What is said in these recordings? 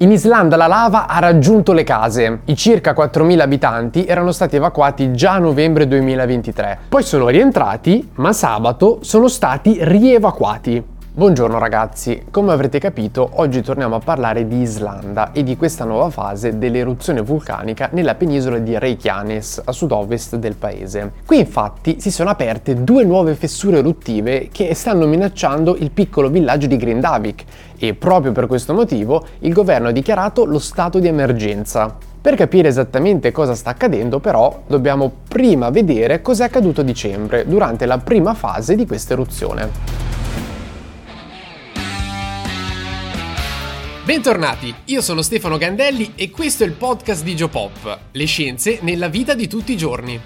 In Islanda la lava ha raggiunto le case. I circa 4.000 abitanti erano stati evacuati già a novembre 2023. Poi sono rientrati, ma sabato sono stati rievacuati. Buongiorno ragazzi, come avrete capito oggi torniamo a parlare di Islanda e di questa nuova fase dell'eruzione vulcanica nella penisola di Reykjanes a sud-ovest del paese. Qui infatti si sono aperte due nuove fessure eruttive che stanno minacciando il piccolo villaggio di Grindavik e proprio per questo motivo il governo ha dichiarato lo stato di emergenza. Per capire esattamente cosa sta accadendo però dobbiamo prima vedere cosa è accaduto a dicembre durante la prima fase di questa eruzione. Bentornati, io sono Stefano Gandelli e questo è il podcast di Geopop, le scienze nella vita di tutti i giorni.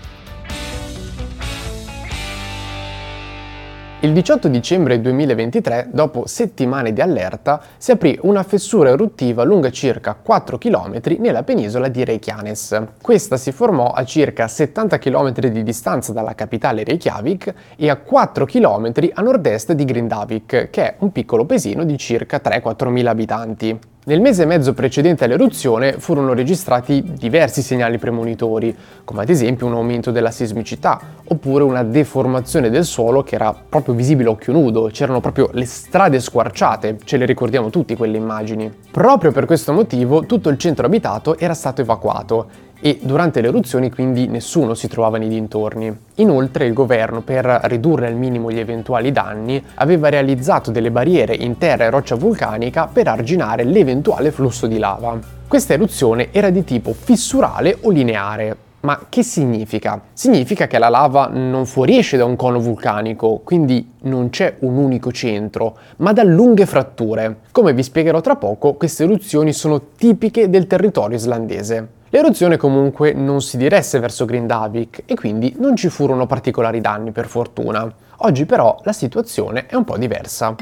Il 18 dicembre 2023, dopo settimane di allerta, si aprì una fessura eruttiva lunga circa 4 km nella penisola di Reykjanes. Questa si formò a circa 70 km di distanza dalla capitale Reykjavik e a 4 km a nord-est di Grindavik, che è un piccolo paesino di circa 3-4 mila abitanti. Nel mese e mezzo precedente all'eruzione furono registrati diversi segnali premonitori, come ad esempio un aumento della sismicità, oppure una deformazione del suolo che era proprio visibile a occhio nudo, c'erano proprio le strade squarciate, ce le ricordiamo tutti quelle immagini. Proprio per questo motivo tutto il centro abitato era stato evacuato e durante le eruzioni quindi nessuno si trovava nei dintorni. Inoltre il governo, per ridurre al minimo gli eventuali danni, aveva realizzato delle barriere in terra e roccia vulcanica per arginare l'eventuale flusso di lava. Questa eruzione era di tipo fissurale o lineare, ma che significa? Significa che la lava non fuoriesce da un cono vulcanico, quindi non c'è un unico centro, ma da lunghe fratture. Come vi spiegherò tra poco, queste eruzioni sono tipiche del territorio islandese. L'eruzione comunque non si diresse verso Grindavik e quindi non ci furono particolari danni per fortuna. Oggi però la situazione è un po' diversa.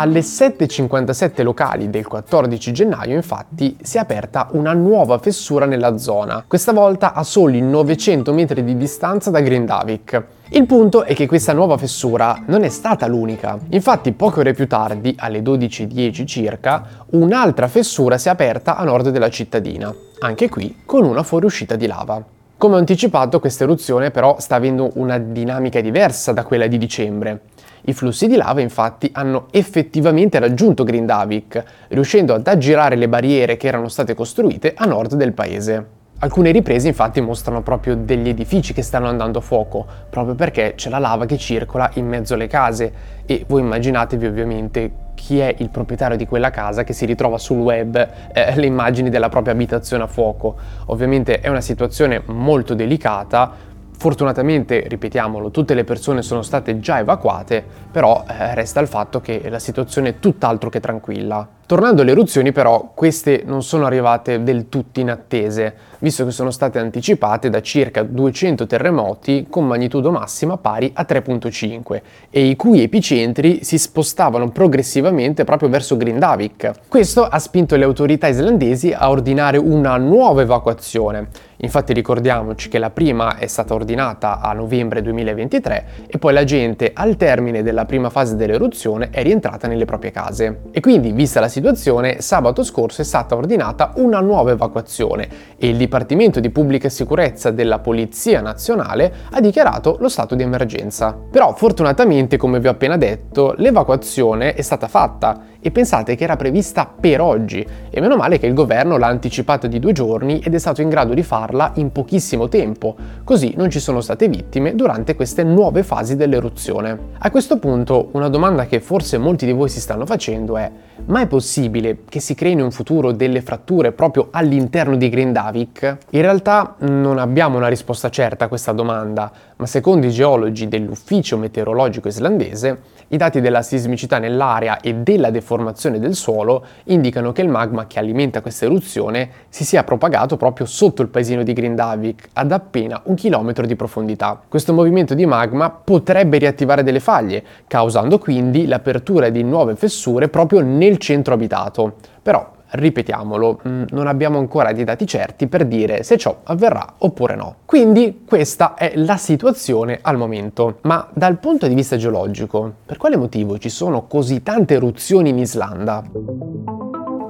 Alle 7.57 locali del 14 gennaio infatti si è aperta una nuova fessura nella zona, questa volta a soli 900 metri di distanza da Grindavik. Il punto è che questa nuova fessura non è stata l'unica. Infatti poche ore più tardi, alle 12.10 circa, un'altra fessura si è aperta a nord della cittadina, anche qui con una fuoriuscita di lava. Come anticipato, questa eruzione però sta avendo una dinamica diversa da quella di dicembre. I flussi di lava infatti hanno effettivamente raggiunto Grindavik, riuscendo ad aggirare le barriere che erano state costruite a nord del paese. Alcune riprese infatti mostrano proprio degli edifici che stanno andando a fuoco, proprio perché c'è la lava che circola in mezzo alle case e voi immaginatevi ovviamente chi è il proprietario di quella casa che si ritrova sul web eh, le immagini della propria abitazione a fuoco. Ovviamente è una situazione molto delicata, Fortunatamente, ripetiamolo, tutte le persone sono state già evacuate, però eh, resta il fatto che la situazione è tutt'altro che tranquilla. Tornando alle eruzioni però, queste non sono arrivate del tutto inattese, visto che sono state anticipate da circa 200 terremoti con magnitudo massima pari a 3.5 e i cui epicentri si spostavano progressivamente proprio verso Grindavik. Questo ha spinto le autorità islandesi a ordinare una nuova evacuazione. Infatti ricordiamoci che la prima è stata ordinata a novembre 2023 e poi la gente al termine della prima fase dell'eruzione è rientrata nelle proprie case. E quindi, vista la situazione, situazione, sabato scorso è stata ordinata una nuova evacuazione e il Dipartimento di Pubblica Sicurezza della Polizia Nazionale ha dichiarato lo stato di emergenza. Però fortunatamente, come vi ho appena detto, l'evacuazione è stata fatta e pensate che era prevista per oggi e meno male che il governo l'ha anticipata di due giorni ed è stato in grado di farla in pochissimo tempo, così non ci sono state vittime durante queste nuove fasi dell'eruzione. A questo punto una domanda che forse molti di voi si stanno facendo è ma è possibile che si creino in futuro delle fratture proprio all'interno di Grindavik? In realtà non abbiamo una risposta certa a questa domanda, ma secondo i geologi dell'Ufficio Meteorologico Islandese, i dati della sismicità nell'area e della deformazione del suolo indicano che il magma che alimenta questa eruzione si sia propagato proprio sotto il paesino di Grindavik, ad appena un chilometro di profondità. Questo movimento di magma potrebbe riattivare delle faglie, causando quindi l'apertura di nuove fessure proprio nel centro abitato. Però ripetiamolo, mm, non abbiamo ancora dei dati certi per dire se ciò avverrà oppure no. Quindi questa è la situazione al momento. Ma dal punto di vista geologico, per quale motivo ci sono così tante eruzioni in Islanda?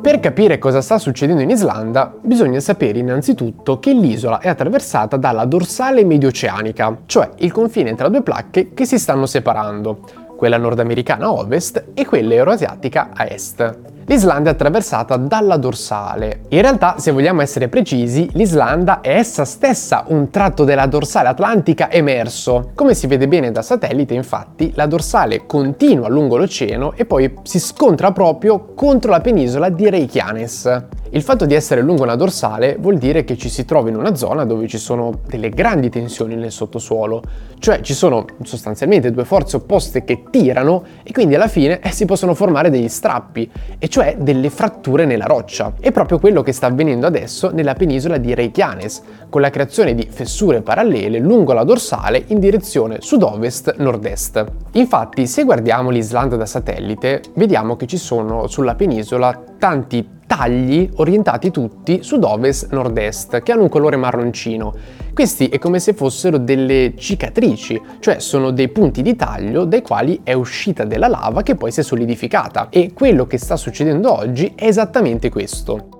Per capire cosa sta succedendo in Islanda, bisogna sapere innanzitutto che l'isola è attraversata dalla dorsale medioceanica, cioè il confine tra due placche che si stanno separando, quella nordamericana a ovest e quella euroasiatica a est. L'Islanda è attraversata dalla dorsale. In realtà, se vogliamo essere precisi, l'Islanda è essa stessa un tratto della dorsale atlantica emerso. Come si vede bene da satellite, infatti, la dorsale continua lungo l'oceano e poi si scontra proprio contro la penisola di Reykjanes. Il fatto di essere lungo una dorsale vuol dire che ci si trova in una zona dove ci sono delle grandi tensioni nel sottosuolo, cioè ci sono sostanzialmente due forze opposte che tirano e quindi alla fine eh, si possono formare degli strappi, e cioè delle fratture nella roccia. È proprio quello che sta avvenendo adesso nella penisola di Reykjanes, con la creazione di fessure parallele lungo la dorsale in direzione sud-ovest-nord-est. Infatti, se guardiamo l'Islanda da satellite, vediamo che ci sono sulla penisola tanti tagli orientati tutti sud-ovest-nord-est che hanno un colore marroncino. Questi è come se fossero delle cicatrici, cioè sono dei punti di taglio dai quali è uscita della lava che poi si è solidificata e quello che sta succedendo oggi è esattamente questo.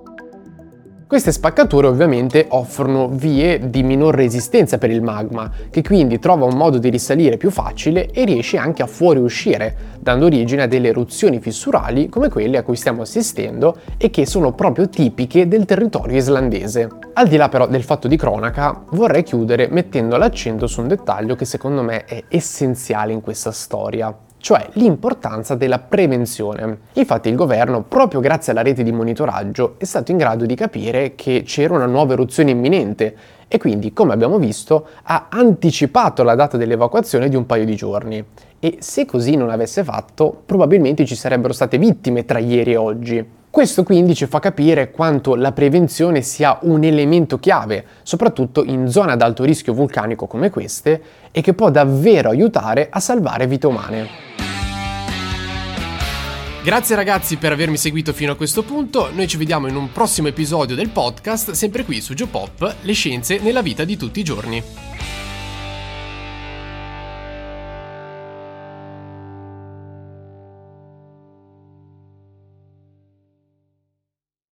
Queste spaccature ovviamente offrono vie di minor resistenza per il magma, che quindi trova un modo di risalire più facile e riesce anche a fuoriuscire, dando origine a delle eruzioni fissurali come quelle a cui stiamo assistendo e che sono proprio tipiche del territorio islandese. Al di là però del fatto di cronaca, vorrei chiudere mettendo l'accento su un dettaglio che secondo me è essenziale in questa storia cioè l'importanza della prevenzione. Infatti il governo, proprio grazie alla rete di monitoraggio, è stato in grado di capire che c'era una nuova eruzione imminente e quindi, come abbiamo visto, ha anticipato la data dell'evacuazione di un paio di giorni. E se così non avesse fatto, probabilmente ci sarebbero state vittime tra ieri e oggi. Questo quindi ci fa capire quanto la prevenzione sia un elemento chiave, soprattutto in zone ad alto rischio vulcanico come queste, e che può davvero aiutare a salvare vite umane. Grazie ragazzi per avermi seguito fino a questo punto, noi ci vediamo in un prossimo episodio del podcast, sempre qui su Geopop, le scienze nella vita di tutti i giorni.